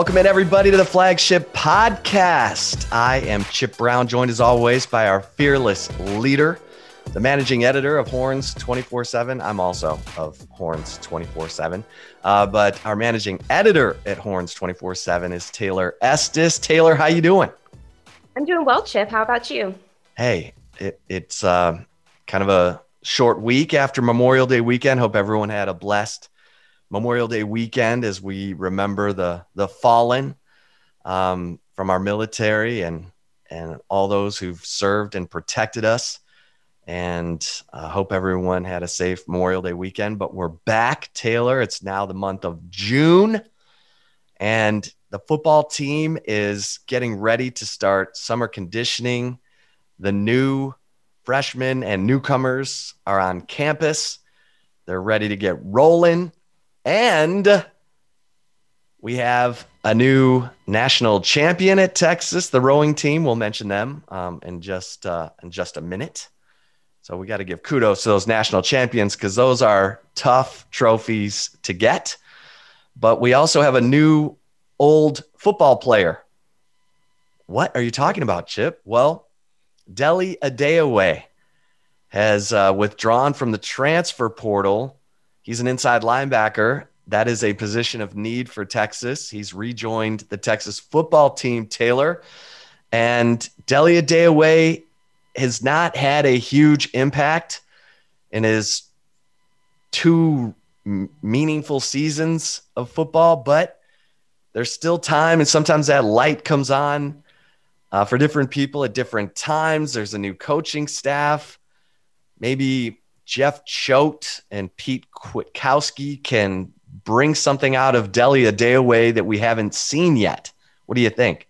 Welcome in, everybody, to the flagship podcast. I am Chip Brown, joined as always by our fearless leader, the managing editor of Horns 24 7. I'm also of Horns 24 uh, 7. But our managing editor at Horns 24 7 is Taylor Estes. Taylor, how you doing? I'm doing well, Chip. How about you? Hey, it, it's uh, kind of a short week after Memorial Day weekend. Hope everyone had a blessed Memorial Day weekend as we remember the the fallen um, from our military and and all those who've served and protected us. And I uh, hope everyone had a safe Memorial Day weekend. But we're back, Taylor. It's now the month of June, and the football team is getting ready to start summer conditioning. The new freshmen and newcomers are on campus. They're ready to get rolling. And we have a new national champion at Texas, the rowing team. We'll mention them um, in just uh, in just a minute. So we got to give kudos to those national champions because those are tough trophies to get. But we also have a new old football player. What are you talking about, Chip? Well, Dele Adeoye has uh, withdrawn from the transfer portal He's an inside linebacker. That is a position of need for Texas. He's rejoined the Texas football team, Taylor. And Dele Adeoye has not had a huge impact in his two meaningful seasons of football, but there's still time. And sometimes that light comes on uh, for different people at different times. There's a new coaching staff. Maybe Jeff Choate and Pete Kwiatkowski can bring something out of Dele Adeoye that we haven't seen yet. What do you think?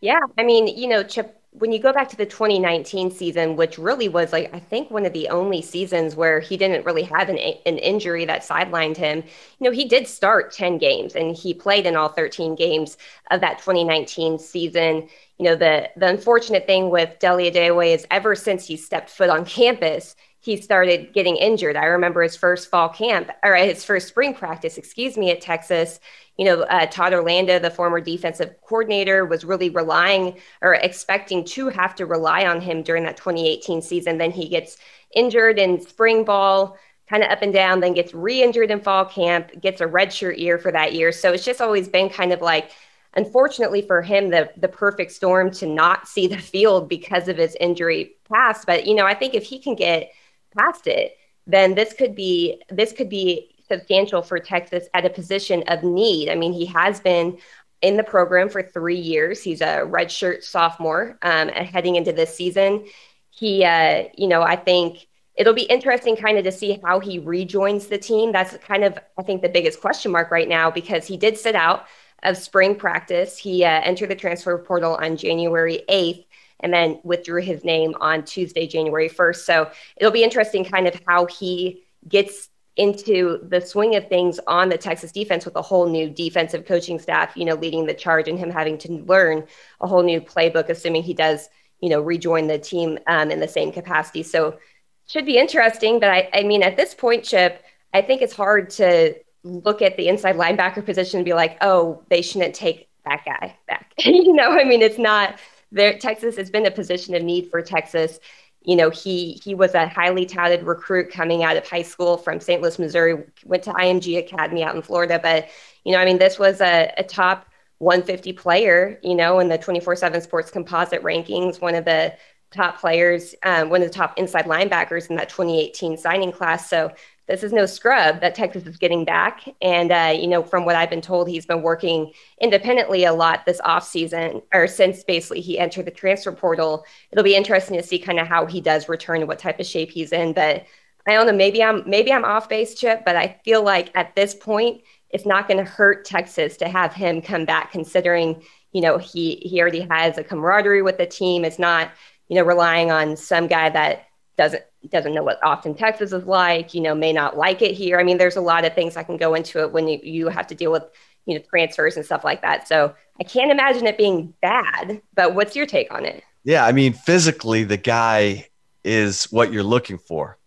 Yeah, I mean, you know, Chip, when you go back to the 2019 season, which really was like, I think one of the only seasons where he didn't really have an, an injury that sidelined him, you know, he did start 10 games and he played in all 13 games of that 2019 season. You know, the, the unfortunate thing with Dele Adeoye is ever since he stepped foot on campus, he started getting injured. I remember his first fall camp or his first spring practice, excuse me, at Texas. You know, uh, Todd Orlando, the former defensive coordinator, was really relying or expecting to have to rely on him during that 2018 season. Then he gets injured in spring ball, kind of up and down, then gets re injured in fall camp, gets a redshirt year for that year. So it's just always been kind of like, unfortunately for him, the the perfect storm to not see the field because of his injury past. But you know, I think if he can get past it, then this could be this could be substantial for Texas at a position of need. I mean, he has been in the program for three years. He's a redshirt sophomore um, heading into this season. He, uh, you know, I think it'll be interesting kind of to see how he rejoins the team. That's kind of, I think, the biggest question mark right now because he did sit out of spring practice. He uh, entered the transfer portal on January 8th and then withdrew his name on Tuesday, January 1st. So it'll be interesting kind of how he gets into the swing of things on the Texas defense with a whole new defensive coaching staff, you know, leading the charge and him having to learn a whole new playbook, assuming he does, you know, rejoin the team um, in the same capacity. So should be interesting. But I, I mean, at this point, Chip, I think it's hard to look at the inside linebacker position and be like, oh, they shouldn't take that guy back. you know, I mean, it's not there Texas has been a position of need for Texas. You know, he he was a highly touted recruit coming out of high school from St. Louis, Missouri, went to IMG Academy out in Florida. But, you know, I mean, this was a, a top 150 player, you know, in the 24-7 sports composite rankings, one of the top players, um, one of the top inside linebackers in that 2018 signing class. So this is no scrub that Texas is getting back. And, uh, you know, from what I've been told, he's been working independently a lot this offseason or since basically he entered the transfer portal. It'll be interesting to see kind of how he does return and what type of shape he's in. But I don't know, maybe I'm maybe I'm off base chip, but I feel like at this point, it's not going to hurt Texas to have him come back considering, you know, he he already has a camaraderie with the team. It's not you know, relying on some guy that doesn't doesn't know what Austin, Texas is like, you know, may not like it here. I mean, there's a lot of things that can go into it when you, you have to deal with, you know, transfers and stuff like that. So I can't imagine it being bad, but what's your take on it? Yeah, I mean, physically the guy is what you're looking for.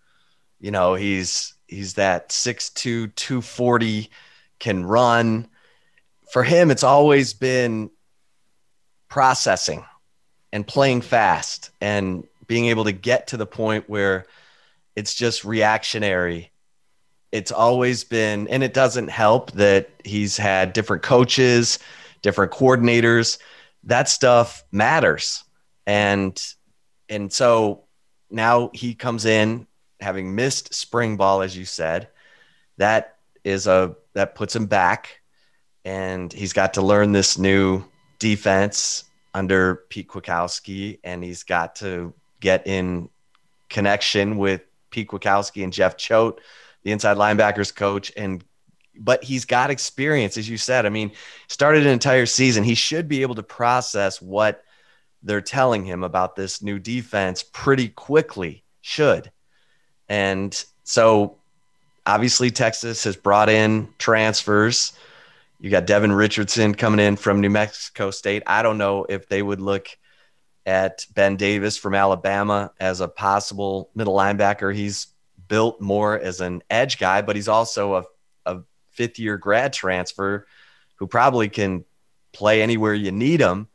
You know, he's he's that 6'2, 240, can run. For him, it's always been processing and playing fast and being able to get to the point where it's just reactionary. It's always been, and it doesn't help that he's had different coaches, different coordinators. That stuff matters. And and so now he comes in having missed spring ball, as you said. That is a that puts him back, and he's got to learn this new defense under Pete Kwiatkowski, and he's got to get in connection with Pete Kwiatkowski and Jeff Choate, the inside linebackers coach, and but he's got experience, as you said. I mean, started an entire season. He should be able to process what they're telling him about this new defense pretty quickly. Should. And so obviously Texas has brought in transfers. You got Devin Richardson coming in from New Mexico State. I don't know if they would look at Ben Davis from Alabama as a possible middle linebacker. He's built more as an edge guy, but he's also a, a fifth year grad transfer who probably can play anywhere you need him.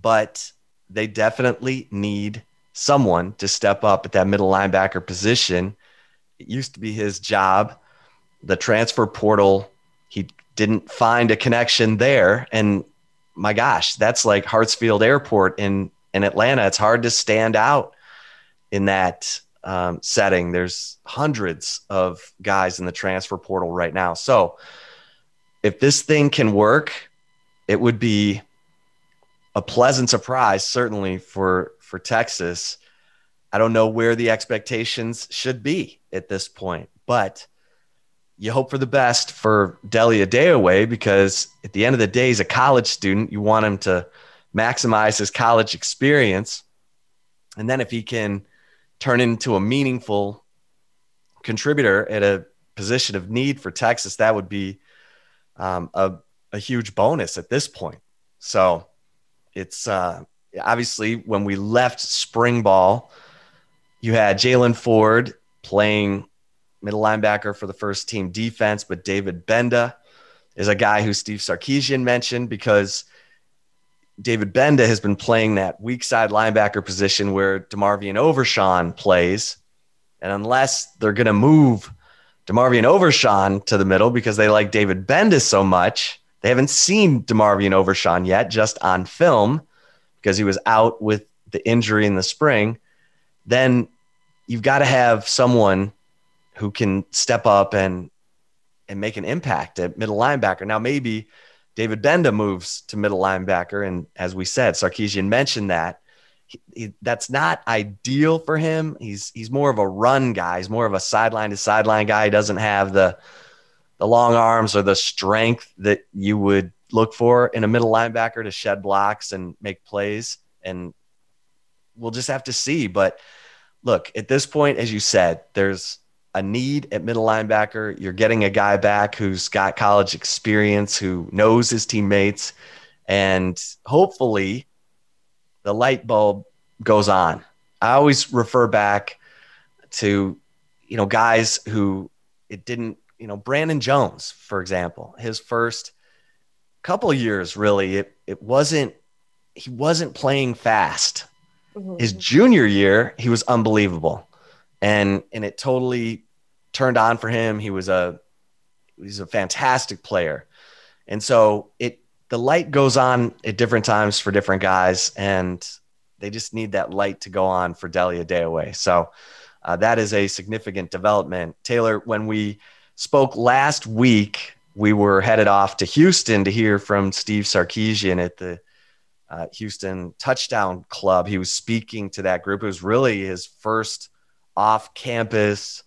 But they definitely need someone to step up at that middle linebacker position. It used to be his job. The transfer portal, he didn't find a connection there. And my gosh, that's like Hartsfield Airport in in Atlanta, it's hard to stand out in that um, setting. There's hundreds of guys in the transfer portal right now. So if this thing can work, it would be a pleasant surprise, certainly for for Texas. I don't know where the expectations should be at this point, but you hope for the best for Dele Adeoye because at the end of the day, he's a college student. You want him to maximize his college experience. And then if he can turn into a meaningful contributor at a position of need for Texas, that would be um, a, a huge bonus at this point. So it's uh, obviously when we left spring ball, you had Jaylan Ford playing middle linebacker for the first team defense, but David Gbenda is a guy who Steve Sarkisian mentioned because David Gbenda has been playing that weak side linebacker position where DeMarvion Overshown plays. And unless they're going to move DeMarvion Overshown to the middle because they like David Gbenda so much, they haven't seen DeMarvion Overshown yet, just on film because he was out with the injury in the spring. Then you've got to have someone who can step up and and make an impact at middle linebacker. Now maybe David Gbenda moves to middle linebacker. And as we said, Sarkisian mentioned that. He, he, that's not ideal for him. He's he's more of a run guy. He's more of a sideline to sideline guy. He doesn't have the the long arms or the strength that you would look for in a middle linebacker to shed blocks and make plays. And we'll just have to see. But look, at this point, as you said, there's a need at middle linebacker. You're getting a guy back who's got college experience, who knows his teammates, and hopefully the light bulb goes on. I always refer back to, you know, guys who it didn't, you know, Brandon Jones, for example, his first couple years really, it it wasn't he wasn't playing fast. Mm-hmm. His junior year, he was unbelievable and and it totally turned on for him. He was a he's a fantastic player, and so it the light goes on at different times for different guys, and they just need that light to go on for Dele Adeoye. So uh, that is a significant development. Taylor, when we spoke last week, we were headed off to Houston to hear from Steve Sarkisian at the uh, Houston Touchdown Club. He was speaking to that group. It was really his first off campus,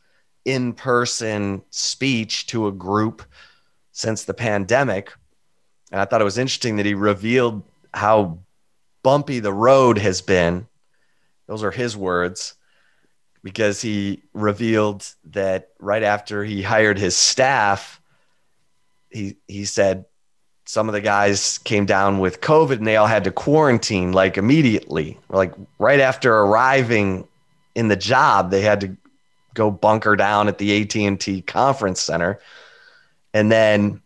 in person speech to a group since the pandemic. And I thought it was interesting that he revealed how bumpy the road has been. Those are his words. Because he revealed that right after he hired his staff, he he said some of the guys came down with COVID and they all had to quarantine like immediately, like right after arriving in the job, they had to go bunker down at the AT&T conference center. And then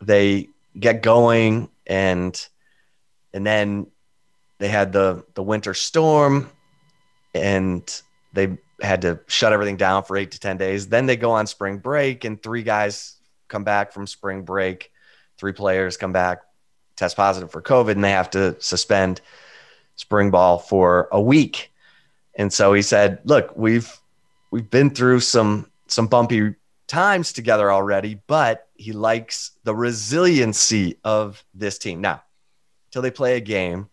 they get going and and then they had the the winter storm and they had to shut everything down for 8 to 10 days. Then they go on spring break and three guys come back from spring break three players come back, test positive for COVID, and they have to suspend spring ball for a week. And so he said, "Look, we've we've been through some some bumpy times together already, but he likes the resiliency of this team. Now, till they play a game,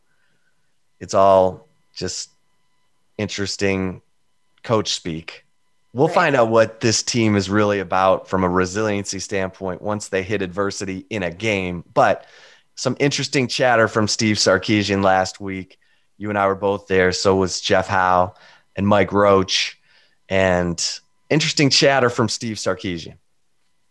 it's all just interesting coach speak. We'll right. find out what this team is really about from a resiliency standpoint once they hit adversity in a game. But some interesting chatter from Steve Sarkisian last week. You and I were both there. So was Jeff Howe and Mike Roach. And interesting chatter from Steve Sarkisian.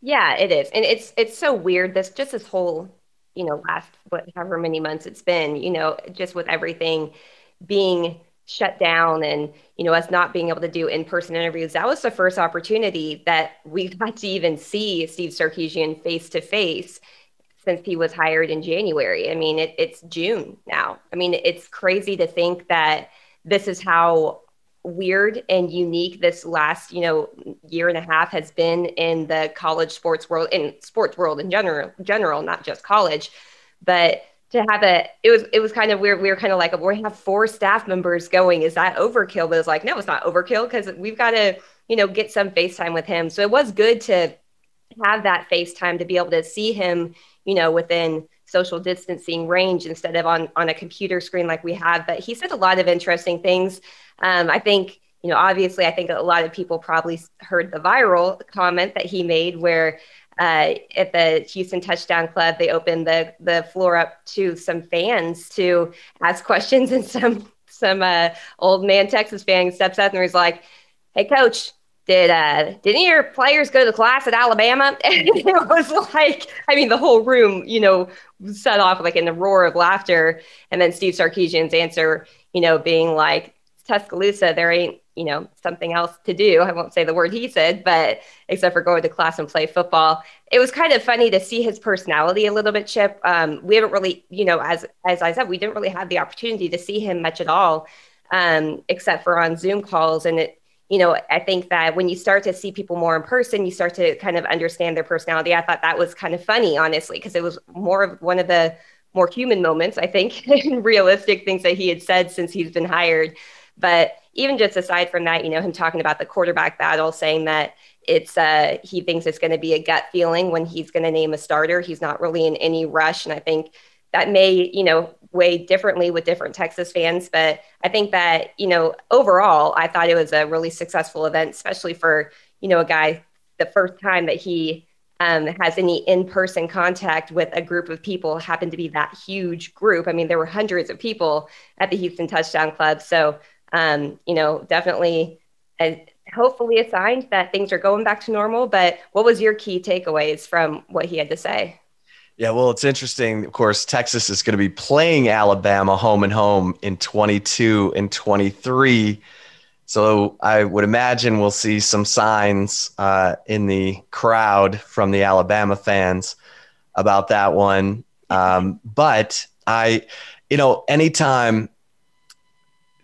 Yeah, it is. And it's it's so weird. This just this whole, you know, last whatever many months it's been, you know, just with everything being shut down and you know us not being able to do in-person interviews that was the first opportunity that we got to even see steve sarkisian face to face since he was hired in january. I mean it, it's june now. I mean it's crazy to think that this is how weird and unique this last you know year and a half has been in the college sports world in sports world in general general not just college. But to have a it was it was kind of weird. We were kind of like we have four staff members going. Is that overkill? But it's like no it's not overkill because we've got to you know get some facetime with him. So it was good to have that facetime to be able to see him you know within social distancing range instead of on on a computer screen like we have but he said a lot of interesting things um, i think you know obviously i think a lot of people probably heard the viral comment that he made where uh, at the Houston Touchdown Club, they opened the the floor up to some fans to ask questions, and some some uh, old man Texas fan steps up and he's like, "Hey, coach." Did uh did any of your players go to class at Alabama? And it was like, I mean, the whole room, you know, set off like in a roar of laughter. And then Steve Sarkisian's answer, you know, being like, Tuscaloosa, there ain't you know something else to do i won't say the word he said but except for going to class and play football it was kind of funny to see his personality a little bit chip um, we haven't really you know as as i said we didn't really have the opportunity to see him much at all um, except for on zoom calls and it you know i think that when you start to see people more in person you start to kind of understand their personality i thought that was kind of funny honestly because it was more of one of the more human moments i think and realistic things that he had said since he's been hired but even just aside from that, you know, him talking about the quarterback battle, saying that it's uh, he thinks it's going to be a gut feeling when he's going to name a starter. He's not really in any rush, and I think that may you know weigh differently with different Texas fans. But I think that you know overall, I thought it was a really successful event, especially for you know a guy the first time that he um, has any in-person contact with a group of people happened to be that huge group. I mean, there were hundreds of people at the Houston Touchdown Club, so um, you know, definitely a, hopefully a sign that things are going back to normal. But what was your key takeaways from what he had to say? Yeah, well, it's interesting. Of course, Texas is going to be playing Alabama home and home in 22 and 23. So I would imagine we'll see some signs uh, in the crowd from the Alabama fans about that one. Um, but I, you know, anytime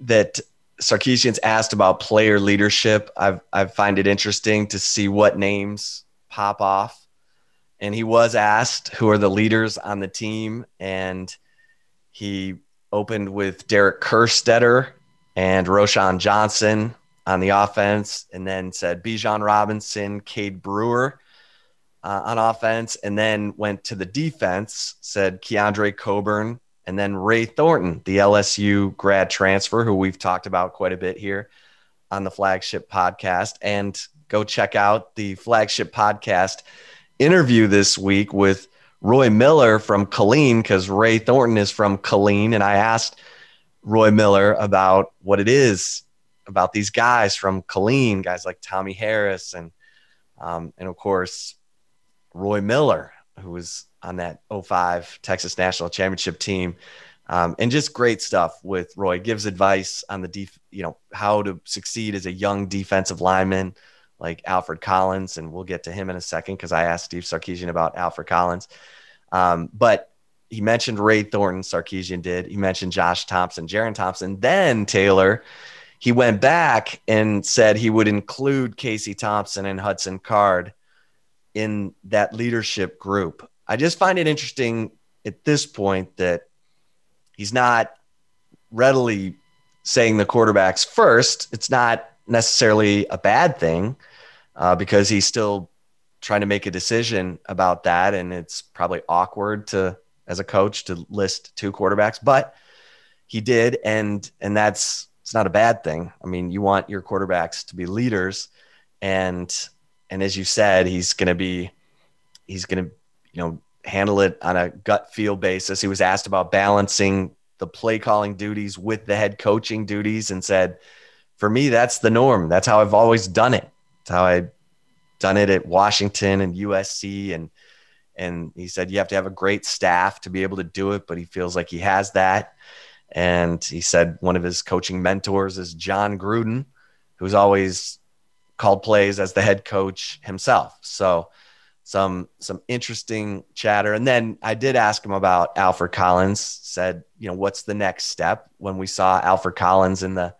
that Sarkisian's asked about player leadership. I've I find it interesting to see what names pop off. And he was asked who are the leaders on the team, and he opened with Derek Kerstetter and Roschon Johnson on the offense, and then said Bijan Robinson, Cade Brewer uh, on offense, and then went to the defense, said Keondre Coburn and then Ray Thornton, the LSU grad transfer, who we've talked about quite a bit here on the flagship podcast. And go check out the flagship podcast interview this week with Roy Miller from Killeen because Ray Thornton is from Killeen. And I asked Roy Miller about what it is about these guys from Killeen, guys like Tommy Harris and um, and of course Roy Miller, who was on that 05 Texas National Championship team. Um, and just great stuff with Roy. Gives advice on the def- you know how to succeed as a young defensive lineman like Alfred Collins, and we'll get to him in a second because I asked Steve Sarkisian about Alfred Collins. Um, but he mentioned Ray Thornton, Sarkisian did. He mentioned Josh Thompson, Jerrin Thompson. Then Taylor, he went back and said he would include Casey Thompson and Hudson Card in that leadership group. I just find it interesting at this point that he's not readily saying the quarterbacks first. It's not necessarily a bad thing uh, because he's still trying to make a decision about that. And it's probably awkward to, as a coach, to list two quarterbacks, but he did. And, and that's, it's not a bad thing. I mean, you want your quarterbacks to be leaders and, and as you said, he's going to be, he's going to, you know, handle it on a gut feel basis. He was asked about balancing the play calling duties with the head coaching duties and said, for me, that's the norm. That's how I've always done it. How I done it at Washington and USC and and he said you have to have a great staff to be able to do it, but he feels like he has that. And he said one of his coaching mentors is Jon Gruden, who's always called plays as the head coach himself. So some some interesting chatter. And then I did ask him about Alfred Collins. Said, you know, what's the next step? When we saw Alfred Collins in the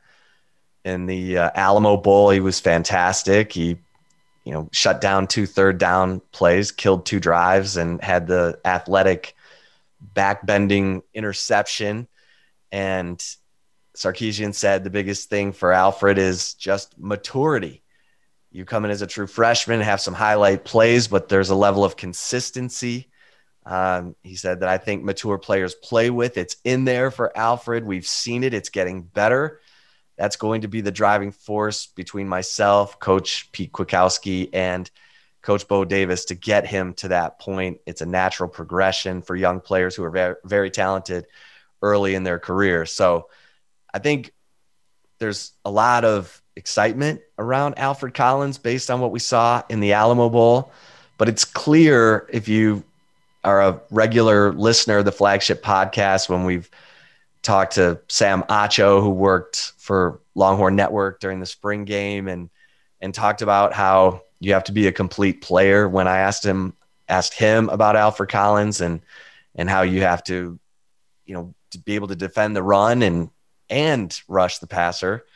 in the uh, Alamo Bowl, he was fantastic. He you know, shut down two third down plays, killed two drives, and had the athletic back bending interception. And Sarkisian said the biggest thing for Alfred is just maturity. You come in as a true freshman, have some highlight plays, but there's a level of consistency. Um, he said that I think mature players play with. It's in there for Alfred. We've seen it. It's getting better that's going to be the driving force between myself, Coach Pete Kwiatkowski, and Coach Bo Davis to get him to that point. It's a natural progression for young players who are very, very talented early in their career. So I think there's a lot of excitement around Alfred Collins based on what we saw in the Alamo Bowl. But it's clear if you are a regular listener of the flagship podcast, when we've talked to Sam Acho, who worked for Longhorn Network during the spring game, and and talked about how you have to be a complete player. When I asked him asked him about Alfred Collins and and how you have to, you know, to be able to defend the run and and rush the passer.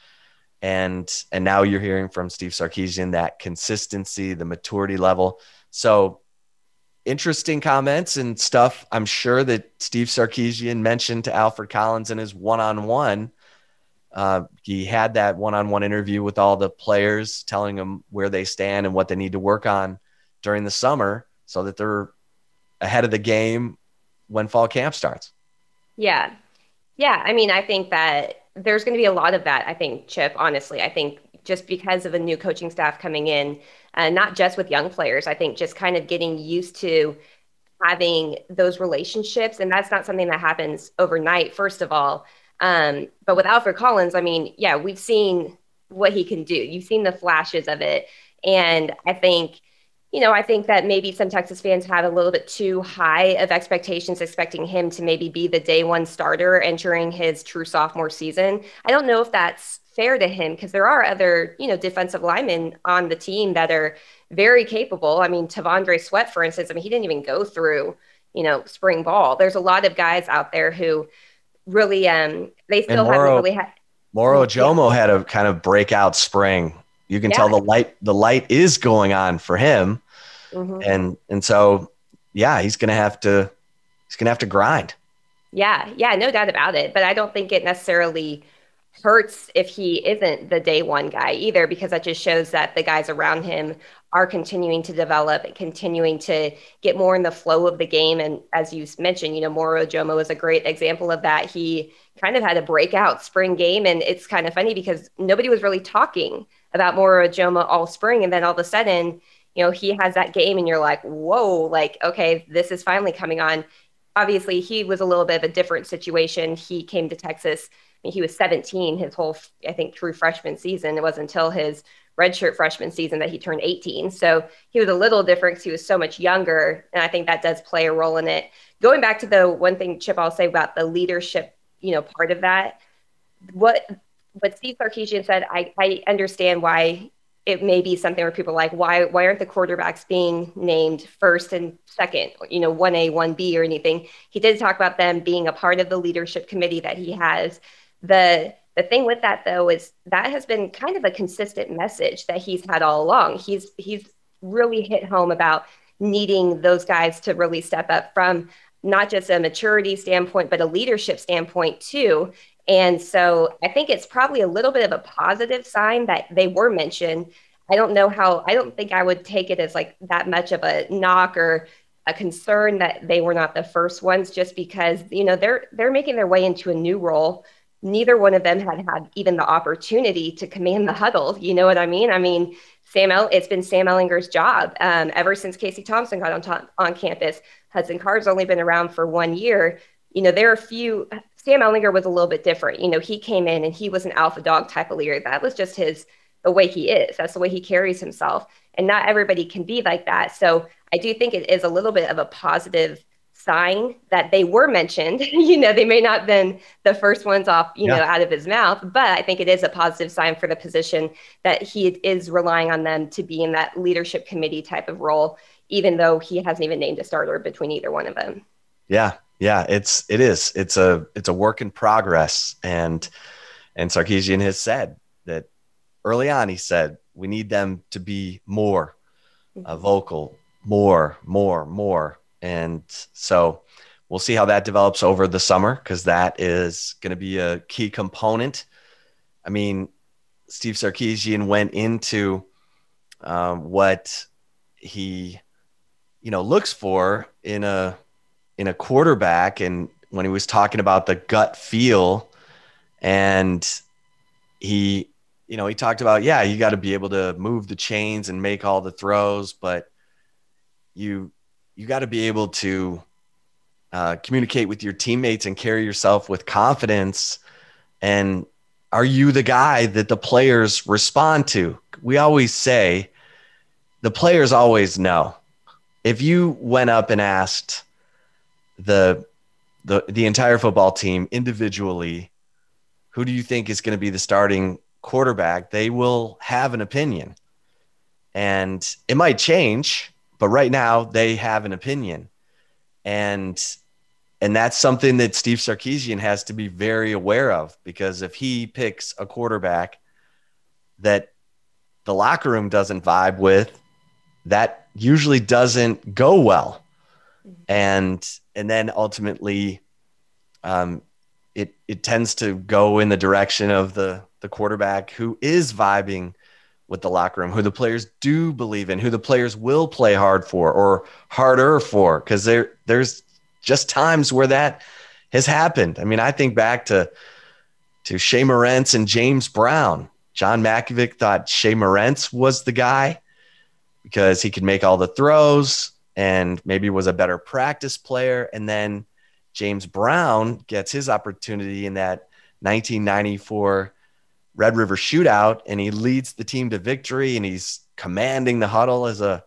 And and now you're hearing from Steve Sarkisian that consistency, the maturity level. So interesting comments and stuff. I'm sure that Steve Sarkisian mentioned to Alfred Collins in his one-on-one. Uh, he had that one-on-one interview with all the players, telling them where they stand and what they need to work on during the summer, so that they're ahead of the game when fall camp starts. Yeah, yeah. I mean, I think that there's going to be a lot of that. I think Chip. Honestly, I think just because of a new coaching staff coming in, uh, not just with young players. I think just kind of getting used to having those relationships, and that's not something that happens overnight. First of all, um, but with Alfred Collins, I mean, yeah, we've seen what he can do. You've seen the flashes of it, and I think you know, I think that maybe some Texas fans have a little bit too high of expectations, expecting him to maybe be the day one starter entering his true sophomore season. I don't know if that's fair to him because there are other, you know, defensive linemen on the team that are very capable. I mean, T'Vondre Sweat, for instance, I mean, he didn't even go through, you know, spring ball. There's a lot of guys out there who really, um, they still Moro, haven't really had. Moro Ojomo had a kind of breakout spring. You can yeah. tell the light, the light is going on for him. Mm-hmm. And, and so, yeah, he's going to have to, he's going to have to grind. Yeah. Yeah. No doubt about it. But I don't think it necessarily, hurts if he isn't the day one guy either, because that just shows that the guys around him are continuing to develop continuing to get more in the flow of the game. And as you mentioned, you know, Moro Ojomo is a great example of that. He kind of had a breakout spring game. And it's kind of funny because nobody was really talking about Moro Ojomo all spring. And then all of a sudden, you know, he has that game and you're like, whoa, like, okay, this is finally coming on. Obviously, he was a little bit of a different situation. He came to Texas he was 17 his whole, I think, true freshman season. It wasn't until his redshirt freshman season that he turned 18. So he was a little different because he was so much younger. And I think that does play a role in it. Going back to the one thing, Chip, I'll say about the leadership, you know, part of that, what what Steve Sarkisian said, I, I understand why it may be something where people are like, why why aren't the quarterbacks being named first and second, you know, one A, one B or anything? He did talk about them being a part of the leadership committee that he has. The the thing with that though is that has been kind of a consistent message that he's had all along. He's he's really hit home about needing those guys to really step up from not just a maturity standpoint, but a leadership standpoint too. And so I think it's probably a little bit of a positive sign that they were mentioned. I don't know how, I don't think I would take it as like that much of a knock or a concern that they were not the first ones just because, you know, they're they're making their way into a new role. Neither one of them had had even the opportunity to command the huddle. You know what I mean? I mean, Sam, El- it's been Sam Ehlinger's job um, ever since Casey Thompson got on, to- on campus. Hudson Card's only been around for one year. You know, there are a few Sam Ehlinger was a little bit different. You know, he came in and he was an alpha dog type of leader. That was just his the way he is. That's the way he carries himself. And not everybody can be like that. So I do think it is a little bit of a positive sign that they were mentioned. you know, they may not have been the first ones off, you yeah. know, out of his mouth, but I think it is a positive sign for the position that he is relying on them to be in that leadership committee type of role, even though he hasn't even named a starter between either one of them. Yeah, yeah, it's it is. It's a it's a work in progress, and and Sarkisian has said that early on. He said we need them to be more uh, vocal, more, more, more, and so we'll see how that develops over the summer because that is going to be a key component. I mean, Steve Sarkisian went into um, what he, you know, looks for in a in a quarterback and when he was talking about the gut feel and he you know he talked about yeah you got to be able to move the chains and make all the throws but you you got to be able to uh, communicate with your teammates and carry yourself with confidence. And are you the guy that the players respond to? We always say the players always know. If you went up and asked the the the entire football team individually, who do you think is going to be the starting quarterback? They will have an opinion, and it might change, but right now they have an opinion, and and that's something that Steve Sarkisian has to be very aware of because if he picks a quarterback that the locker room doesn't vibe with, that usually doesn't go well. Mm-hmm. And and then ultimately um, it it tends to go in the direction of the the quarterback who is vibing with the locker room, who the players do believe in, who the players will play hard for or harder for, because there there's just times where that has happened. I mean, I think back to to Shea Morenz and James Brown. John Mackovic thought Shea Morenz was the guy because he could make all the throws and maybe was a better practice player. And then James Brown gets his opportunity in that 1994 Red River shootout, and he leads the team to victory, and he's commanding the huddle as a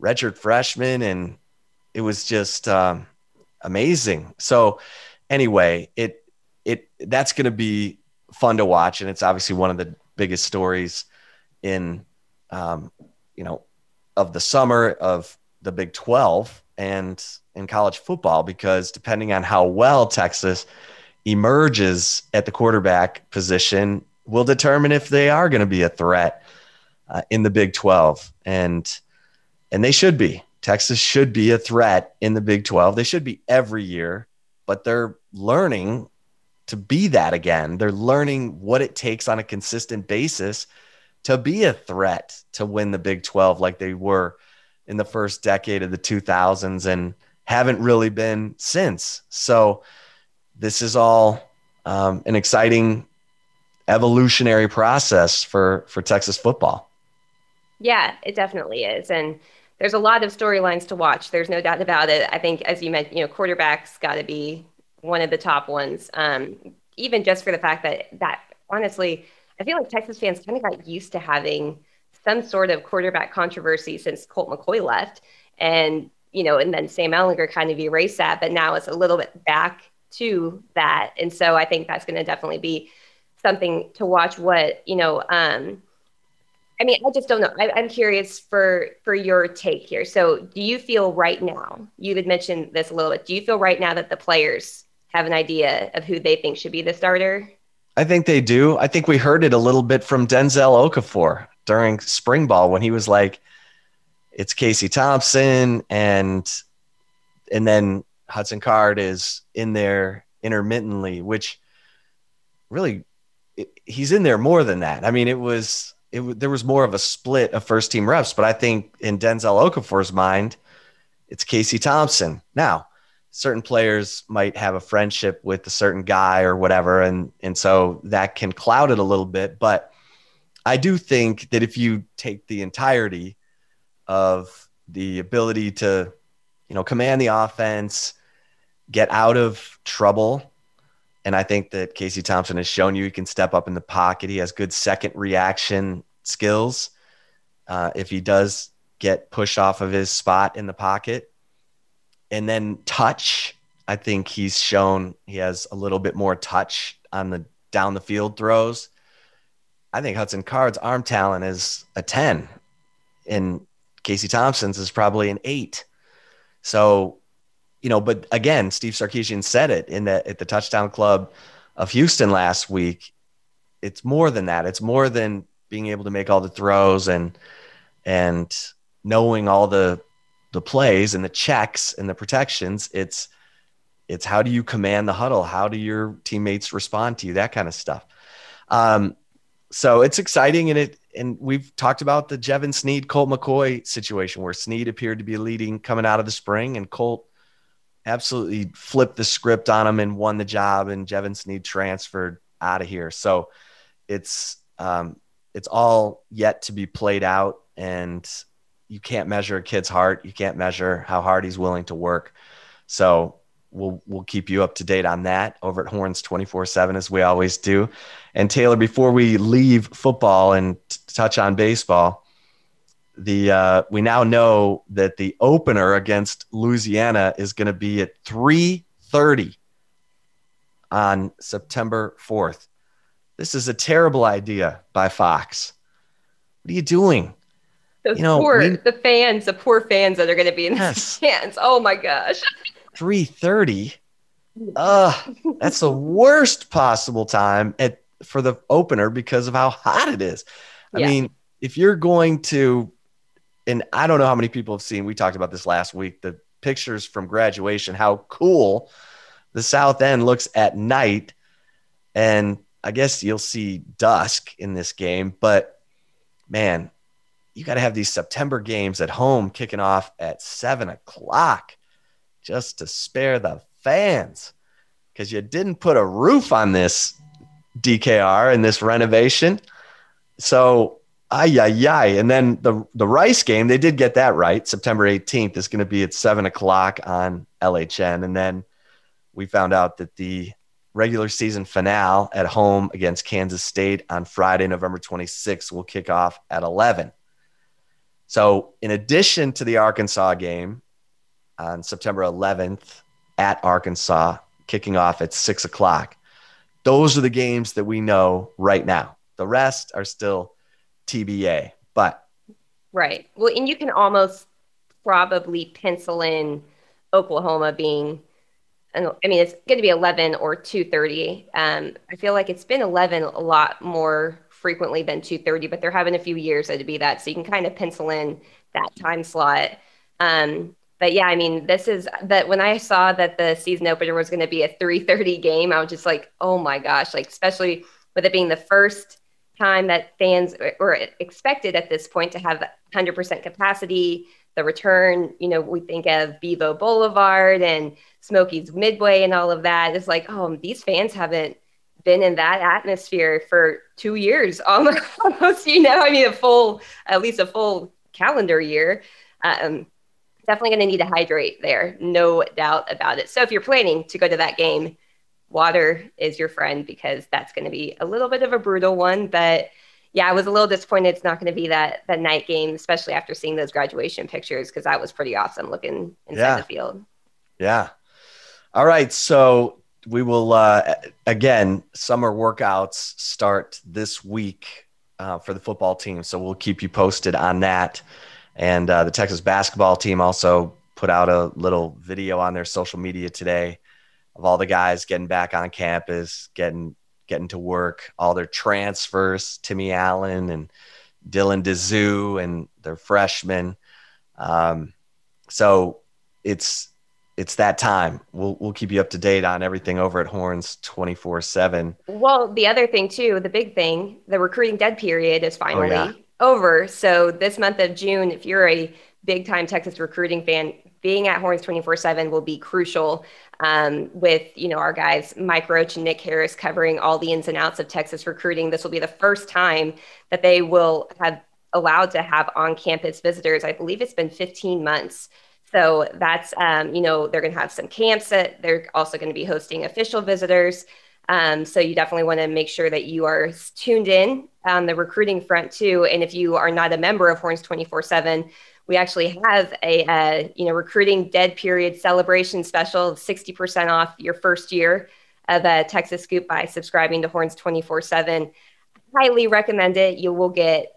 redshirt freshman, and it was just um, amazing. So, anyway, it it that's going to be fun to watch, and it's obviously one of the biggest stories in um, you know of the summer of the Big 12 and in college football because depending on how well Texas emerges at the quarterback position will determine if they are going to be a threat uh, in the Big 12 and and they should be. Texas should be a threat in the Big 12. They should be every year, but they're learning to be that again. They're learning what it takes on a consistent basis to be a threat to win the Big 12 like they were in the first decade of the 2000s and haven't really been since. So this is all um, an exciting evolutionary process for for Texas football. Yeah, it definitely is, and there's a lot of storylines to watch. There's no doubt about it. I think, as you mentioned, you know, quarterbacks got to be one of the top ones. Um, even just for the fact that that honestly, I feel like Texas fans kind of got used to having some sort of quarterback controversy since Colt McCoy left. And, you know, and then Sam Ehlinger kind of erased that, but now it's a little bit back to that. And so I think that's going to definitely be something to watch what, you know, um, I mean, I just don't know. I, am curious for for your take here. So, do you feel right now? You had mentioned this a little bit. Do you feel right now that the players have an idea of who they think should be the starter? I think they do. I think we heard it a little bit from Denzel Okafor during spring ball when he was like, "It's Casey Thompson," and and then Hudson Card is in there intermittently, which really he's in there more than that. I mean, it was it there was more of a split of first team reps, but I think in Denzel Okafor's mind, it's Casey Thompson. Now, certain players might have a friendship with a certain guy or whatever, and and so that can cloud it a little bit. But I do think that if you take the entirety of the ability to, you know, command the offense, get out of trouble and I think that Casey Thompson has shown you he can step up in the pocket. He has good second reaction skills. Uh, if he does get pushed off of his spot in the pocket, and then touch, I think he's shown he has a little bit more touch on the down the field throws. I think Hudson Card's arm talent is a 10, and Casey Thompson's is probably an eight. So you know, but again, Steve Sarkisian said it in the at the touchdown club of Houston last week. It's more than that. It's more than being able to make all the throws and and knowing all the the plays and the checks and the protections. It's it's how do you command the huddle? How do your teammates respond to you? That kind of stuff. Um, so it's exciting and it and we've talked about the Jevan Snead Colt McCoy situation where Snead appeared to be leading coming out of the spring and Colt absolutely flipped the script on him and won the job, and Jevan Snead transferred out of here. So it's um, it's all yet to be played out, and you can't measure a kid's heart. You can't measure how hard he's willing to work. So we'll we'll keep you up to date on that over at Horns 24/7 as we always do. And Taylor, before we leave football and t- touch on baseball, the uh, we now know that the opener against Louisiana is going to be at 3:30 on September 4th. This is a terrible idea by Fox. What are you doing? Those you know, poor we, the fans, the poor fans that are going to be in yes. the stands. Oh my gosh. 3:30. Uh, that's the worst possible time at for the opener because of how hot it is. I yeah. mean, if you're going to and I don't know how many people have seen, we talked about this last week, the pictures from graduation, how cool the South End looks at night. And I guess you'll see dusk in this game, but man, you got to have these September games at home kicking off at seven o'clock just to spare the fans because you didn't put a roof on this DKR and this renovation. So Ay, ay, ay. And then the, the Rice game, they did get that right. September 18th is going to be at seven o'clock on LHN. And then we found out that the regular season finale at home against Kansas State on Friday, November 26th will kick off at 11. So, in addition to the Arkansas game on September 11th at Arkansas, kicking off at six o'clock, those are the games that we know right now. The rest are still TBA. But right. Well, and you can almost probably pencil in Oklahoma being. I mean, it's going to be 11 or 2:30. Um, I feel like it's been 11 a lot more frequently than 2:30, but they're having a few years that to be that, so you can kind of pencil in that time slot. Um, but yeah, I mean, this is that when I saw that the season opener was going to be a 3:30 game, I was just like, oh my gosh! Like, especially with it being the first time that fans were expected at this point to have 100% capacity. The return, you know, we think of Bevo Boulevard and Smokey's Midway and all of that. It's like, oh, these fans haven't been in that atmosphere for two years almost, almost you know, I mean, a full, at least a full calendar year. Um, definitely going to need to hydrate there, no doubt about it. So if you're planning to go to that game, water is your friend because that's going to be a little bit of a brutal one. But yeah, I was a little disappointed it's not going to be that that night game, especially after seeing those graduation pictures because that was pretty awesome looking inside yeah. the field. Yeah. All right, so we will uh, again summer workouts start this week uh, for the football team, so we'll keep you posted on that. And uh, the Texas basketball team also put out a little video on their social media today of all the guys getting back on campus, getting getting to work, all their transfers, Timmy Allen and Dylan Disu and their freshmen. Um, so it's it's that time. We'll we'll keep you up to date on everything over at Horns 24/7. Well, the other thing too, the big thing, the recruiting dead period is finally oh, yeah. over. So this month of June, if you're a big time Texas recruiting fan, being at Horns 24/7 will be crucial um, with you know our guys Mike Roach and Nick Harris covering all the ins and outs of Texas recruiting. This will be the first time that they will have allowed to have on-campus visitors. I believe it's been 15 months. So that's um, you know they're going to have some camps that they're also going to be hosting official visitors. Um, so you definitely want to make sure that you are tuned in on the recruiting front too. And if you are not a member of Horns 24 7, we actually have a, a you know recruiting dead period celebration special, 60% off your first year of a Texas Scoop by subscribing to Horns 24 7. Highly recommend it. You will get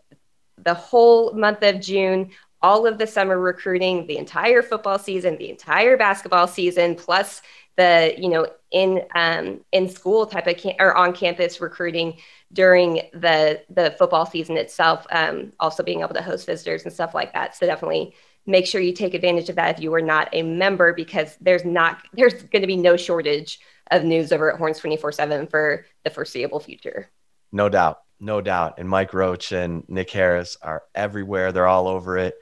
the whole month of June, all of the summer recruiting, the entire football season, the entire basketball season, plus the you know in um, in school type of cam- or on campus recruiting during the the football season itself. Um, also being able to host visitors and stuff like that. So definitely make sure you take advantage of that if you are not a member because there's not there's going to be no shortage of news over at Horns 24/7 for the foreseeable future. No doubt. No doubt. And Mike Roach and Nick Harris are everywhere. They're all over it.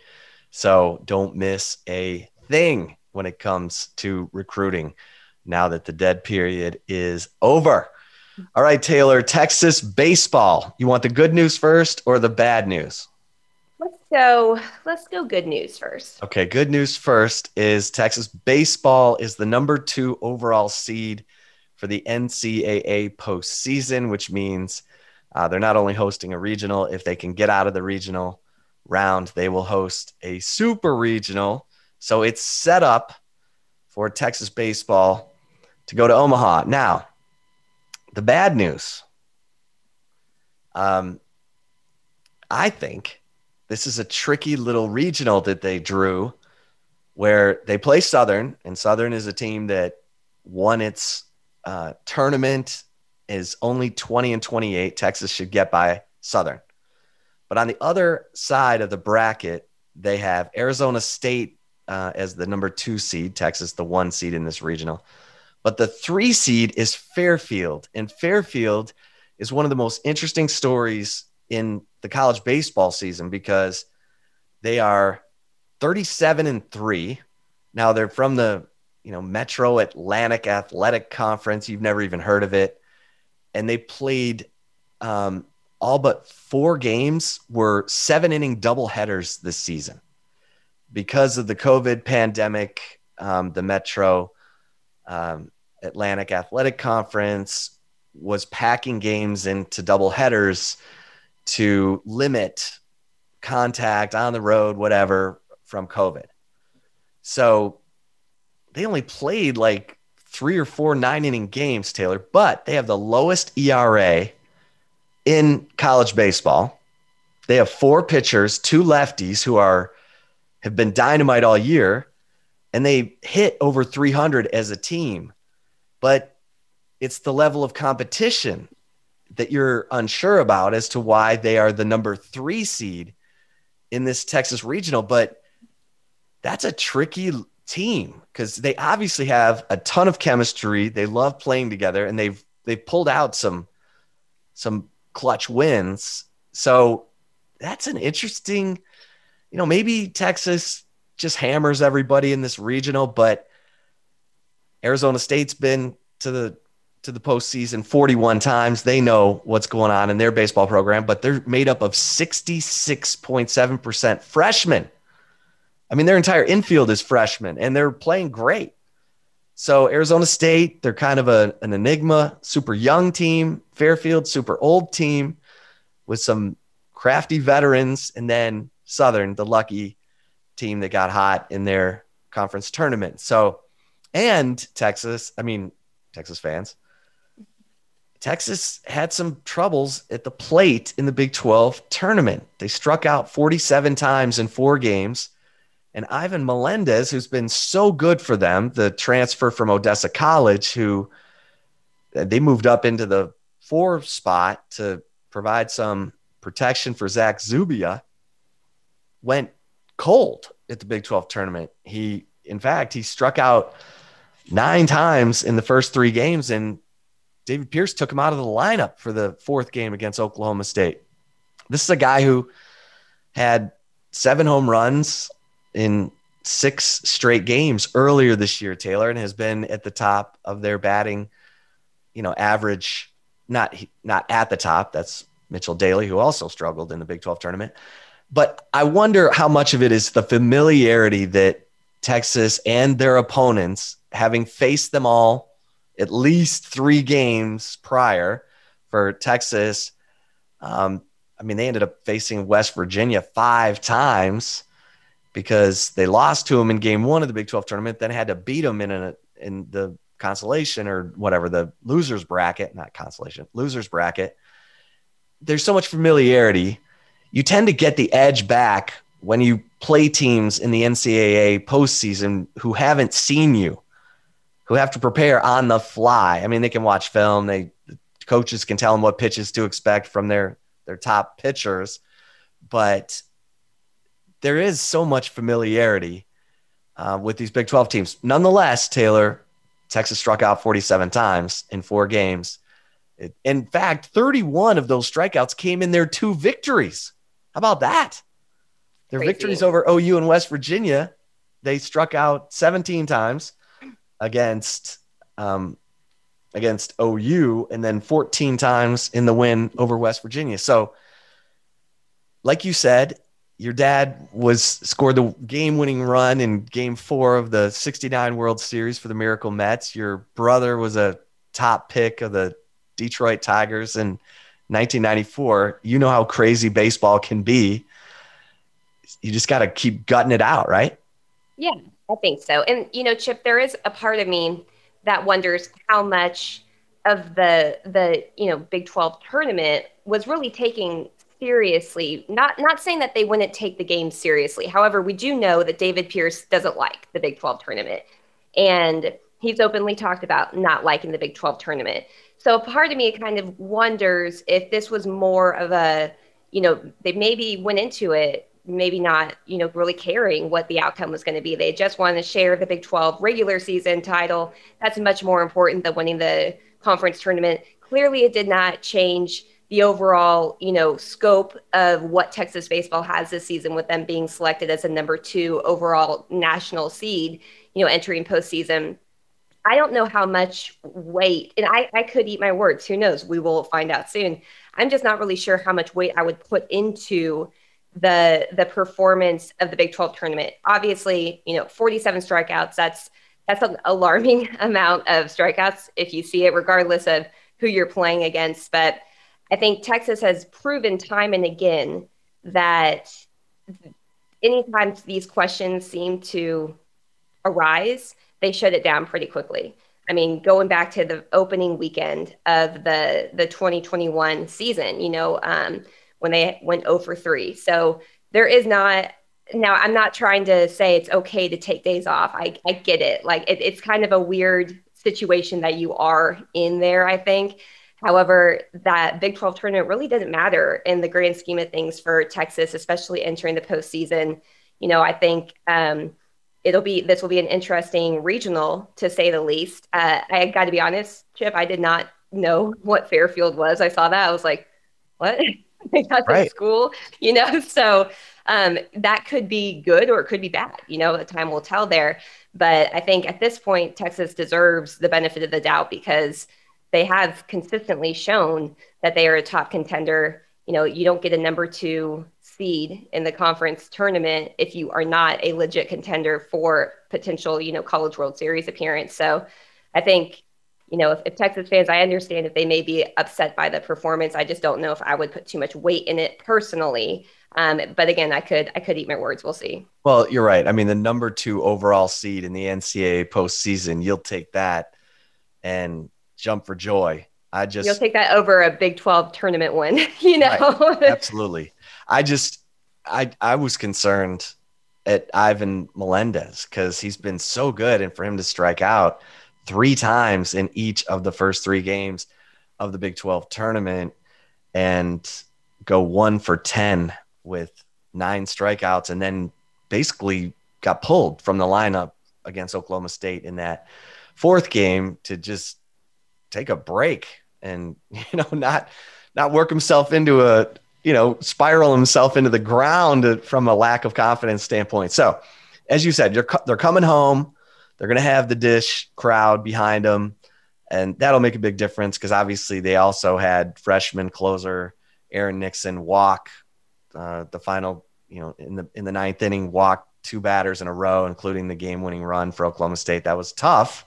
So don't miss a thing when it comes to recruiting now that the dead period is over. All right, Taylor, Texas baseball. You want the good news first or the bad news? Let's go. Let's go good news first. Okay, good news first is Texas baseball is the number two overall seed for the NCAA postseason, which means uh, they're not only hosting a regional. If they can get out of the regional round, they will host a super regional. So it's set up for Texas baseball to go to Omaha. Now, the bad news. Um, I think this is a tricky little regional that they drew where they play Southern, and Southern is a team that won its uh, tournament, is only 20 and 28. Texas should get by Southern. But on the other side of the bracket, they have Arizona State uh, as the number two seed, Texas, the one seed in this regional. But the three seed is Fairfield. And Fairfield is one of the most interesting stories in the college baseball season because they are 37 and three. Now they're from the you know Metro Atlantic Athletic Conference. You've never even heard of it, and they played um, all but four games were seven inning double headers this season because of the COVID pandemic. Um, the Metro um, Atlantic Athletic Conference was packing games into double headers to limit contact on the road, whatever, from COVID. So they only played like three or four nine inning games, Taylor, but they have the lowest ERA in college baseball. They have four pitchers, two lefties who are have been dynamite all year, and they hit over 300 as a team but it's the level of competition that you're unsure about as to why they are the number three seed in this Texas regional. But that's a tricky team because they obviously have a ton of chemistry. They love playing together, and they've they've pulled out some some clutch wins. So that's an interesting, you know, maybe Texas just hammers everybody in this regional, but Arizona State's been to the to the postseason 41 times. They know what's going on in their baseball program, but they're made up of 66.7% freshmen. I mean, their entire infield is freshmen and they're playing great. So Arizona State, they're kind of a, an enigma, super young team. Fairfield, super old team with some crafty veterans, and then Southern, the lucky team that got hot in their conference tournament. So, and Texas, I mean, Texas fans, Texas had some troubles at the plate in the Big 12 tournament. They struck out 47 times in four games. And Ivan Melendez, who's been so good for them, the transfer from Odessa College, who uh, they moved up into the four spot to provide some protection for Zach Zubia, went cold at the Big 12 tournament. He, in fact, he struck out nine times in the first three games, and David Pierce took him out of the lineup for the fourth game against Oklahoma State. This is a guy who had seven home runs in six straight games earlier this year, Taylor, and has been at the top of their batting, you know, average. Not not at the top. That's Mitchell Daly, who also struggled in the Big 12 tournament. But I wonder how much of it is the familiarity that Texas and their opponents, having faced them all at least three games prior for Texas. Um, I mean, they ended up facing West Virginia five times because they lost to them in game one of the Big 12 tournament, then had to beat them in a, in the consolation or whatever, the losers bracket, not consolation, losers bracket. There's so much familiarity you tend to get the edge back when you play teams in the NCAA postseason who haven't seen you, who have to prepare on the fly. I mean, they can watch film. They coaches can tell them what pitches to expect from their their top pitchers, but there is so much familiarity uh, with these Big 12 teams. Nonetheless, Taylor, Texas struck out 47 times in four games. It, in fact, 31 of those strikeouts came in their two victories. How about that? Their Crazy. victories over OU and West Virginia, they struck out 17 times against um, against OU, and then 14 times in the win over West Virginia. So, like you said, your dad was scored the game-winning run in Game Four of the '69 World Series for the Miracle Mets. Your brother was a top pick of the Detroit Tigers, and 1994, you know how crazy baseball can be. You just got to keep gutting it out, right? Yeah, I think so. And you know, Chip, there is a part of me that wonders how much of the the you know Big 12 tournament was really taking seriously. Not not saying that they wouldn't take the game seriously. However, we do know that David Pierce doesn't like the Big 12 tournament, and he's openly talked about not liking the Big 12 tournament. So part of me kind of wonders if this was more of a, you know, they maybe went into it maybe not, you know, really caring what the outcome was going to be. They just wanted to share the Big 12 regular season title. That's much more important than winning the conference tournament. Clearly, it did not change the overall, you know, scope of what Texas baseball has this season with them being selected as a number two overall national seed, you know, entering postseason. I don't know how much weight, and I, I could eat my words. Who knows? We will find out soon. I'm just not really sure how much weight I would put into the the performance of the Big 12 tournament. Obviously, you know, 47 strikeouts. That's that's an alarming amount of strikeouts if you see it, regardless of who you're playing against. But I think Texas has proven time and again that anytime these questions seem to arise, they shut it down pretty quickly. I mean, going back to the opening weekend of the the 2021 season, you know, um, when they went 0 for 3. So there is not now I'm not trying to say it's okay to take days off. I, I get it. Like it, it's kind of a weird situation that you are in there, I think. However, that Big 12 tournament really doesn't matter in the grand scheme of things for Texas, especially entering the postseason. You know, I think um, it'll be this will be an interesting regional to say the least. Uh, I got to be honest, Chip, I did not know what Fairfield was. I saw that I was like, what? Got right. to school, you know. So um, that could be good or it could be bad. You know, the time will tell there. But I think at this point, Texas deserves the benefit of the doubt because they have consistently shown that they are a top contender. You know, you don't get a number two seed in the conference tournament if you are not a legit contender for potential, you know, College World Series appearance. So I think, you know, if, if Texas fans, I understand if they may be upset by the performance. I just don't know if I would put too much weight in it personally. Um, but again, I could I could eat my words. We'll see. Well, you're right. I mean, the number two overall seed in the NCAA postseason, you'll take that and jump for joy. I just you'll take that over a Big Twelve tournament win. You know, right. absolutely. I just I I was concerned at Ivan Melendez because he's been so good, and for him to strike out three times in each of the first three games of the Big Twelve tournament and go one for ten with nine strikeouts, and then basically got pulled from the lineup against Oklahoma State in that fourth game to just take a break and you know not not work himself into a you know spiral himself into the ground from a lack of confidence standpoint. So, as you said, they're coming home. They're going to have the Disch crowd behind them, and that'll make a big difference because obviously they also had freshman closer Aaron Nixon walk uh, the final, you know, in the in the ninth inning, walk two batters in a row, including the game-winning run for Oklahoma State. That was tough,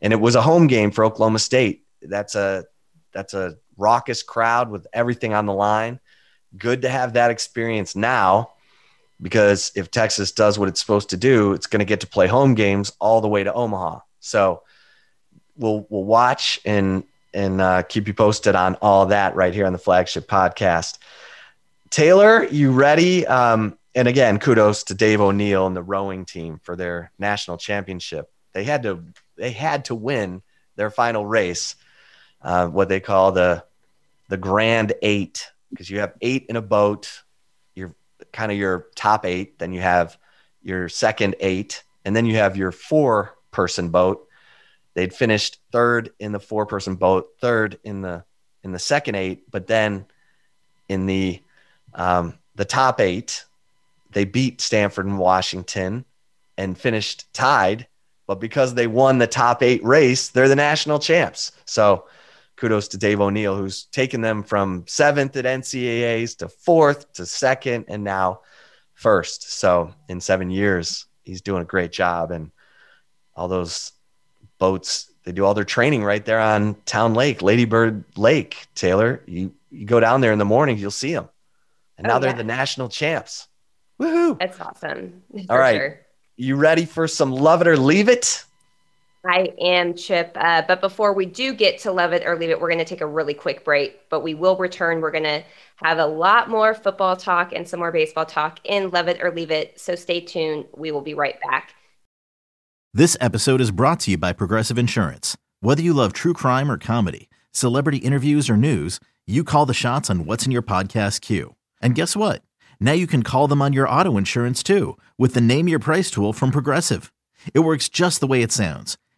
and it was a home game for Oklahoma State. That's a that's a raucous crowd with everything on the line. Good to have that experience now, because if Texas does what it's supposed to do, it's going to get to play home games all the way to Omaha. So we'll we'll watch and and uh, keep you posted on all that right here on the flagship podcast. Taylor, you ready? Um, and again, kudos to Dave O'Neill and the rowing team for their national championship. They had to they had to win their final race, uh, what they call the the Grand Eight, because you have eight in a boat. Kind of your top eight. Then you have your second eight, and then you have your four person boat. They'd finished third in the four person boat, third in the in the second eight, but then in the um, the top eight, they beat Stanford and Washington and finished tied. But because they won the top eight race, they're the national champs. So kudos to Dave O'Neill, who's taken them from seventh at NCAAs to fourth to second and now first. So in seven years, he's doing a great job. And all those boats, they do all their training right there on Town Lake, Ladybird Lake. Taylor, you, you go down there in the morning, you'll see them and oh, now they're yeah. the national champs. Woohoo! That's awesome. All right, sure. you ready for some love it or leave it? I am, Chip. Uh, but before we do get to love it or leave it, we're going to take a really quick break. But we will return. We're going to have a lot more football talk and some more baseball talk in Love It or Leave It. So stay tuned. We will be right back. This episode is brought to you by Progressive Insurance. Whether you love true crime or comedy, celebrity interviews or news, you call the shots on what's in your podcast queue. And guess what? Now you can call them on your auto insurance too with the Name Your Price tool from Progressive. It works just the way it sounds.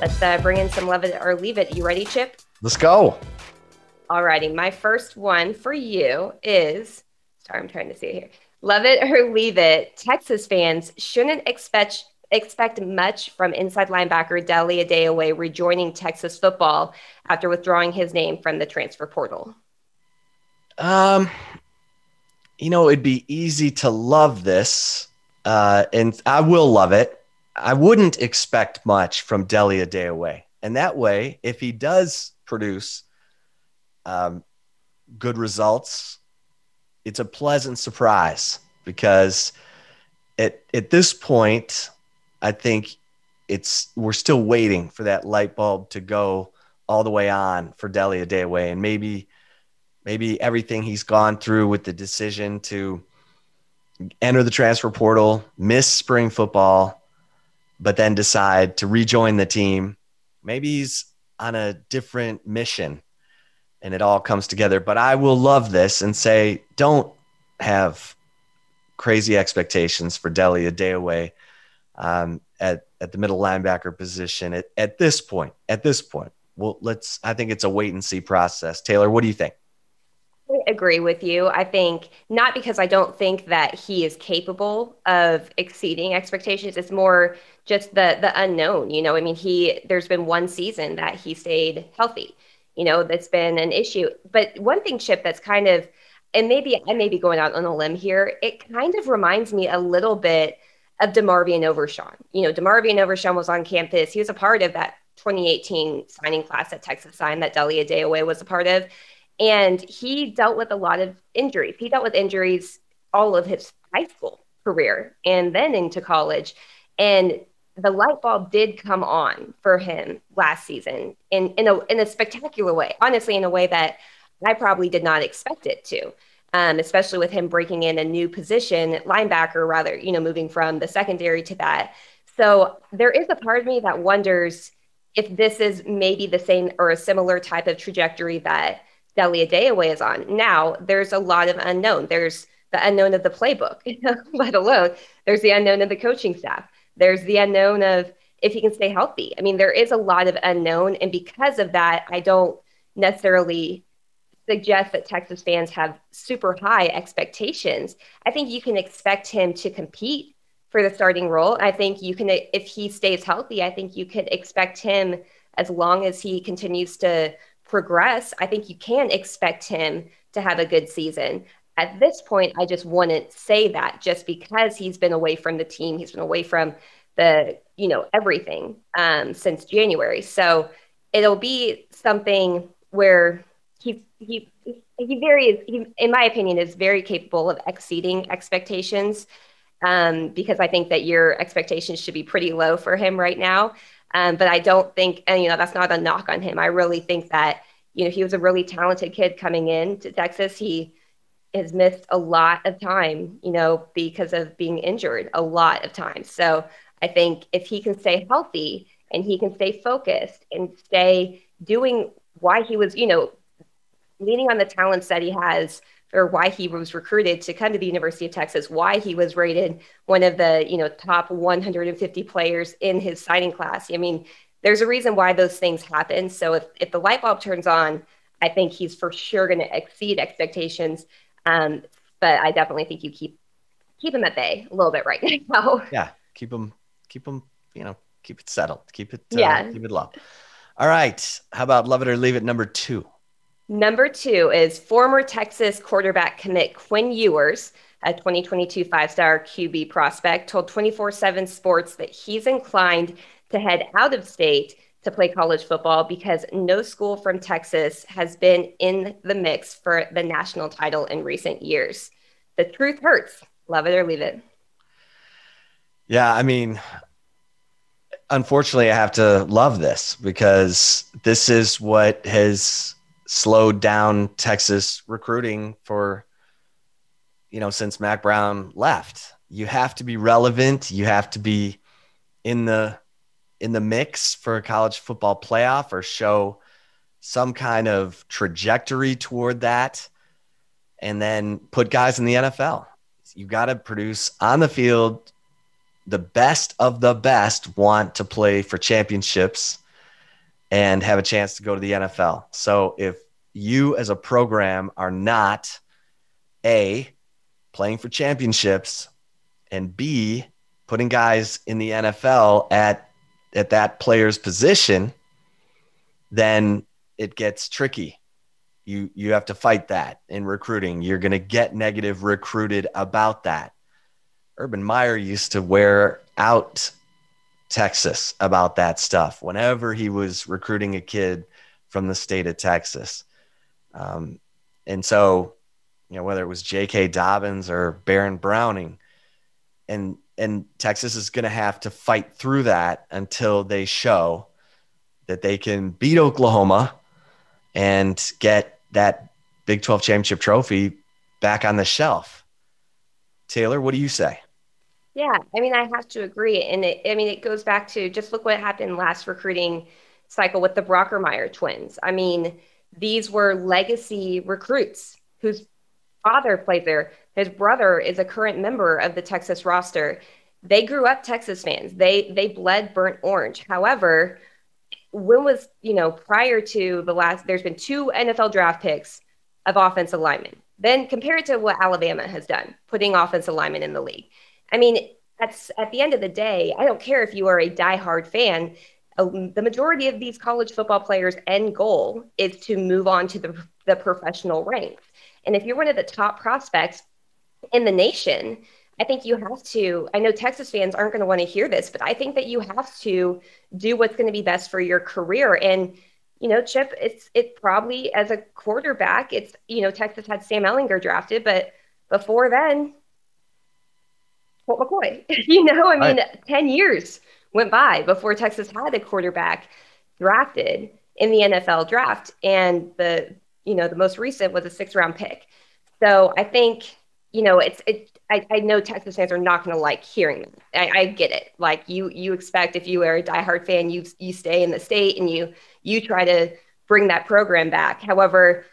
Let's uh, bring in some love it or leave it. You ready, Chip? Let's go. All righty. My first one for you is sorry, I'm trying to see it here. Love it or leave it. Texas fans shouldn't expect expect much from inside linebacker Dele Adeoye rejoining Texas football after withdrawing his name from the transfer portal. Um, you know, it'd be easy to love this, uh, and I will love it. I wouldn't expect much from Dele Adeoye. And that way, if he does produce um, good results, it's a pleasant surprise because at, at this point, I think it's we're still waiting for that light bulb to go all the way on for Dele Adeoye. And maybe maybe everything he's gone through with the decision to enter the transfer portal, miss spring football, but then decide to rejoin the team. Maybe he's on a different mission and it all comes together. But I will love this and say, don't have crazy expectations for Dele Adeoye um, at at the middle linebacker position at, at this point. At this point, well, let's. I think it's a wait and see process. Taylor, what do you think? I agree with you. I think not because I don't think that he is capable of exceeding expectations. It's more just the the unknown. You know, I mean, he there's been one season that he stayed healthy. You know, that's been an issue. But one thing, Chip, that's kind of and maybe I may be going out on a limb here. It kind of reminds me a little bit of DeMarvion Overshown. You know, DeMarvion Overshown was on campus. He was a part of that 2018 signing class that Texas signed that Dele Adeoye was a part of. And he dealt with a lot of injuries. He dealt with injuries all of his high school career and then into college. And the light bulb did come on for him last season in, in, a, in a spectacular way, honestly, in a way that I probably did not expect it to um, especially with him breaking in a new position, linebacker, rather, you know, moving from the secondary to that. So there is a part of me that wonders if this is maybe the same or a similar type of trajectory that Dele Adeoye is on. Now, there's a lot of unknown. There's the unknown of the playbook, let alone there's the unknown of the coaching staff. There's the unknown of if he can stay healthy. I mean, there is a lot of unknown. And because of that, I don't necessarily suggest that Texas fans have super high expectations. I think you can expect him to compete for the starting role. I think you can, if he stays healthy, I think you could expect him as long as he continues to progress. I think you can expect him to have a good season. At this point, I just wouldn't say that just because he's been away from the team, he's been away from the, you know, everything um, since January. So it'll be something where he he he very he, in my opinion is very capable of exceeding expectations um, because I think that your expectations should be pretty low for him right now. Um, but I don't think, and you know, that's not a knock on him. I really think that you know he was a really talented kid coming in to Texas. He has missed a lot of time, you know, because of being injured a lot of times. So I think if he can stay healthy and he can stay focused and stay doing why he was, you know, leaning on the talents that he has or why he was recruited to come to the University of Texas, why he was rated one of the, you know, top 150 players in his signing class. I mean, there's a reason why those things happen. So if, if the light bulb turns on, I think he's for sure going to exceed expectations. Um, but I definitely think you keep keep them at bay a little bit right now. Yeah, keep them keep them you know, keep it settled, keep it, uh, yeah, keep it low. All right, how about love it or leave it number two? Number two is former Texas quarterback commit Quinn Ewers, a 2022 five star QB prospect, told 24 7 Sports that he's inclined to head out of state to play college football because no school from Texas has been in the mix for the national title in recent years. The truth hurts. Love it or leave it. Yeah, I mean, unfortunately, I have to love this because this is what has slowed down Texas recruiting for, you know, since Mack Brown left. You have to be relevant. You have to be in the in the mix for a college football playoff or show some kind of trajectory toward that and then put guys in the NFL. You got to produce on the field. The best of the best want to play for championships and have a chance to go to the NFL. So if you as a program are not A, playing for championships, and B, putting guys in the NFL at at that player's position, then it gets tricky. You you have to fight that in recruiting. You're going to get negative recruited about that. Urban Meyer used to wear out Texas about that stuff whenever he was recruiting a kid from the state of Texas. Um, and so, you know, whether it was J.K. Dobbins or Baron Browning, and and Texas is going to have to fight through that until they show that they can beat Oklahoma and get that Big 12 championship trophy back on the shelf. Taylor, what do you say? Yeah, I mean, I have to agree. And it, I mean, it goes back to just look what happened last recruiting cycle with the Brockermeyer twins. I mean, these were legacy recruits whose father played there. His brother is a current member of the Texas roster. They grew up Texas fans. They they bled burnt orange. However, when was you know prior to the last? There's been two NFL draft picks of offensive linemen. Then compare it to what Alabama has done, putting offensive linemen in the league. I mean, that's at the end of the day. I don't care if you are a diehard fan. the majority of these college football players' end goal is to move on to the, the professional ranks. And if you're one of the top prospects in the nation, I think you have to. I know Texas fans aren't going to want to hear this, but I think that you have to do what's going to be best for your career. And you know, Chip, it's it's probably as a quarterback, it's you know Texas had Sam Ehlinger drafted, but before then, Colt McCoy. you know, I mean, right. ten years went by before Texas had a quarterback drafted in the NFL draft, and the you know the most recent was a six round pick. So I think you know it's it. I, I know Texas fans are not going to like hearing that. I, I, get it. Like you you expect if you are a diehard fan, you you stay in the state and you you try to bring that program back. However,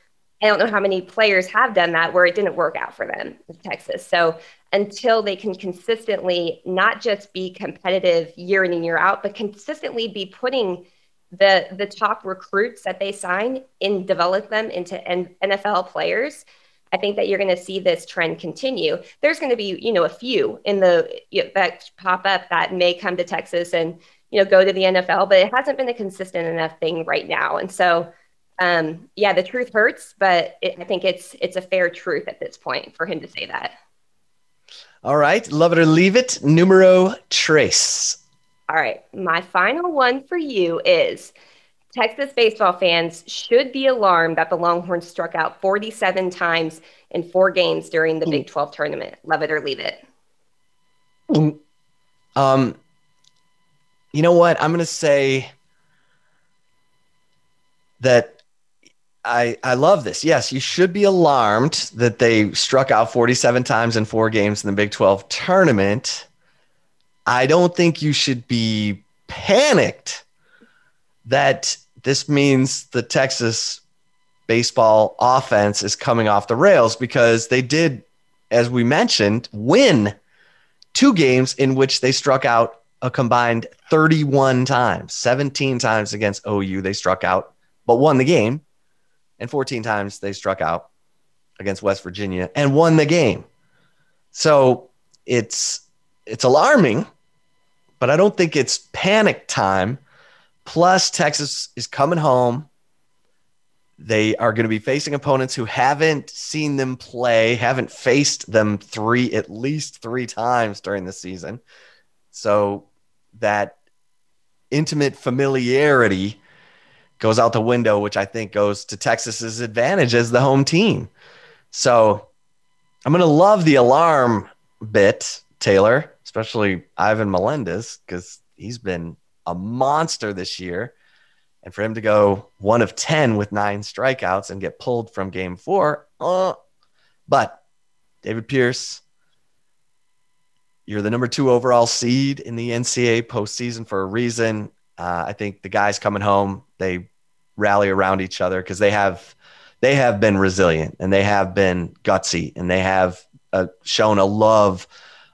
I don't know how many players have done that where it didn't work out for them in Texas. So until they can consistently not just be competitive year in and year out, but consistently be putting the the top recruits that they sign and develop them into NFL players. I think that you're going to see this trend continue. There's going to be, you know, a few in the you know, that pop up that may come to Texas and you know go to the NFL, but it hasn't been a consistent enough thing right now. And so, um, yeah, the truth hurts, but it, I think it's it's a fair truth at this point for him to say that. All right, love it or leave it. Numero trace. All right. My final one for you is Texas baseball fans should be alarmed that the Longhorns struck out 47 times in four games during the mm. Big 12 tournament. Love it or leave it. Mm. Um, you know what? I'm going to say that I I love this. Yes, you should be alarmed that they struck out 47 times in four games in the Big 12 tournament. I don't think you should be panicked that this means the Texas baseball offense is coming off the rails because they did, as we mentioned, win two games in which they struck out a combined 31 times, 17 times against OU they struck out, but won the game, and 14 times they struck out against West Virginia and won the game. So it's it's alarming but I don't think it's panic time. Plus, Texas is coming home. They are going to be facing opponents who haven't seen them play, haven't faced them three, at least three times during the season. So that intimate familiarity goes out the window, which I think goes to Texas's advantage as the home team. So I'm going to love the alarm bit, Taylor especially Ivan Melendez, because he's been a monster this year. And for him to go one of 10 with nine strikeouts and get pulled from game four, uh, but David Pierce, you're the number two overall seed in the NCAA postseason for a reason. Uh, I think the guys coming home, they rally around each other because they have they have been resilient and they have been gutsy and they have uh, shown a love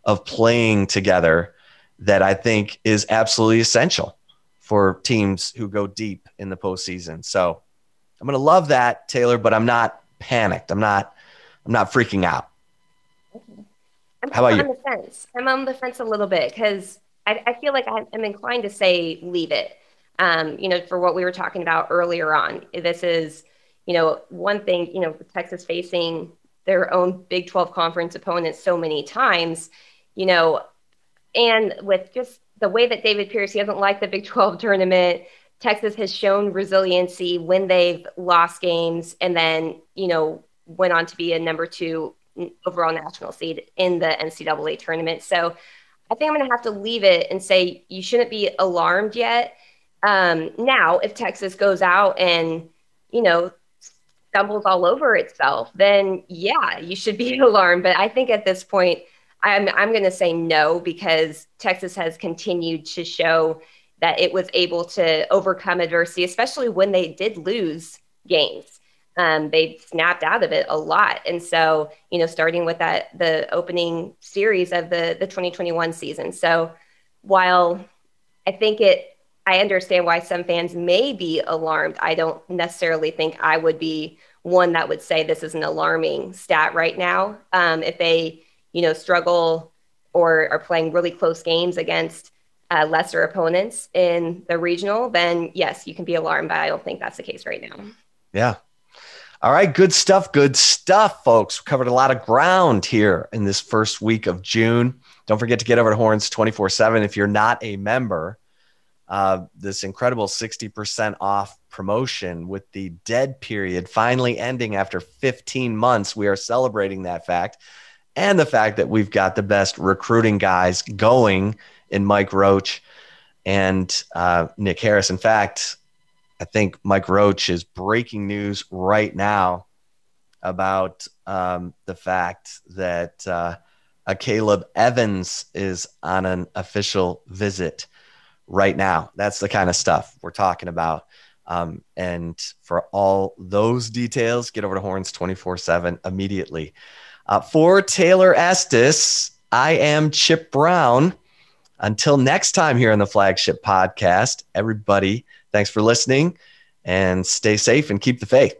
of playing together that I think is absolutely essential for teams who go deep in the postseason. So I'm going to love that, Taylor, but I'm not panicked. I'm not, I'm not freaking out. I'm How about on you? the fence. I'm on the fence a little bit because I, I, feel like I'm inclined to say leave it. Um, you know, for what we were talking about earlier on, this is, you know, one thing, you know, Texas facing their own Big 12 conference opponents so many times you know, and with just the way that David Pierce, he doesn't like the Big 12 tournament. Texas has shown resiliency when they've lost games and then, you know, went on to be a number two overall national seed in the NCAA tournament. So I think I'm going to have to leave it and say you shouldn't be alarmed yet. Um, now, if Texas goes out and, you know, stumbles all over itself, then yeah, you should be alarmed. But I think at this point, I'm I'm going to say no because Texas has continued to show that it was able to overcome adversity, especially when they did lose games. Um, they snapped out of it a lot, and so you know, starting with that the opening series of the the 2021 season. So while I think it I understand why some fans may be alarmed. I don't necessarily think I would be one that would say this is an alarming stat right now. Um, if they, you know, struggle or are playing really close games against uh, lesser opponents in the regional, then yes, you can be alarmed. But I don't think that's the case right now. Yeah. All right, good stuff. Good stuff, folks. We covered a lot of ground here in this first week of June. Don't forget to get over to Horns 24 7 if you're not a member uh, this incredible 60% off promotion with the dead period finally ending after 15 months. We are celebrating that fact and the fact that we've got the best recruiting guys going in Mike Roach and uh, Nick Harris. In fact, I think Mike Roach is breaking news right now about um, the fact that uh, a Caleb Evans is on an official visit right now. That's the kind of stuff we're talking about. Um, and for all those details, get over to Horns 24 7 immediately. Uh, for Taylor Estes, I am Chip Brown. Until next time here on the flagship podcast, everybody, thanks for listening and stay safe and keep the faith.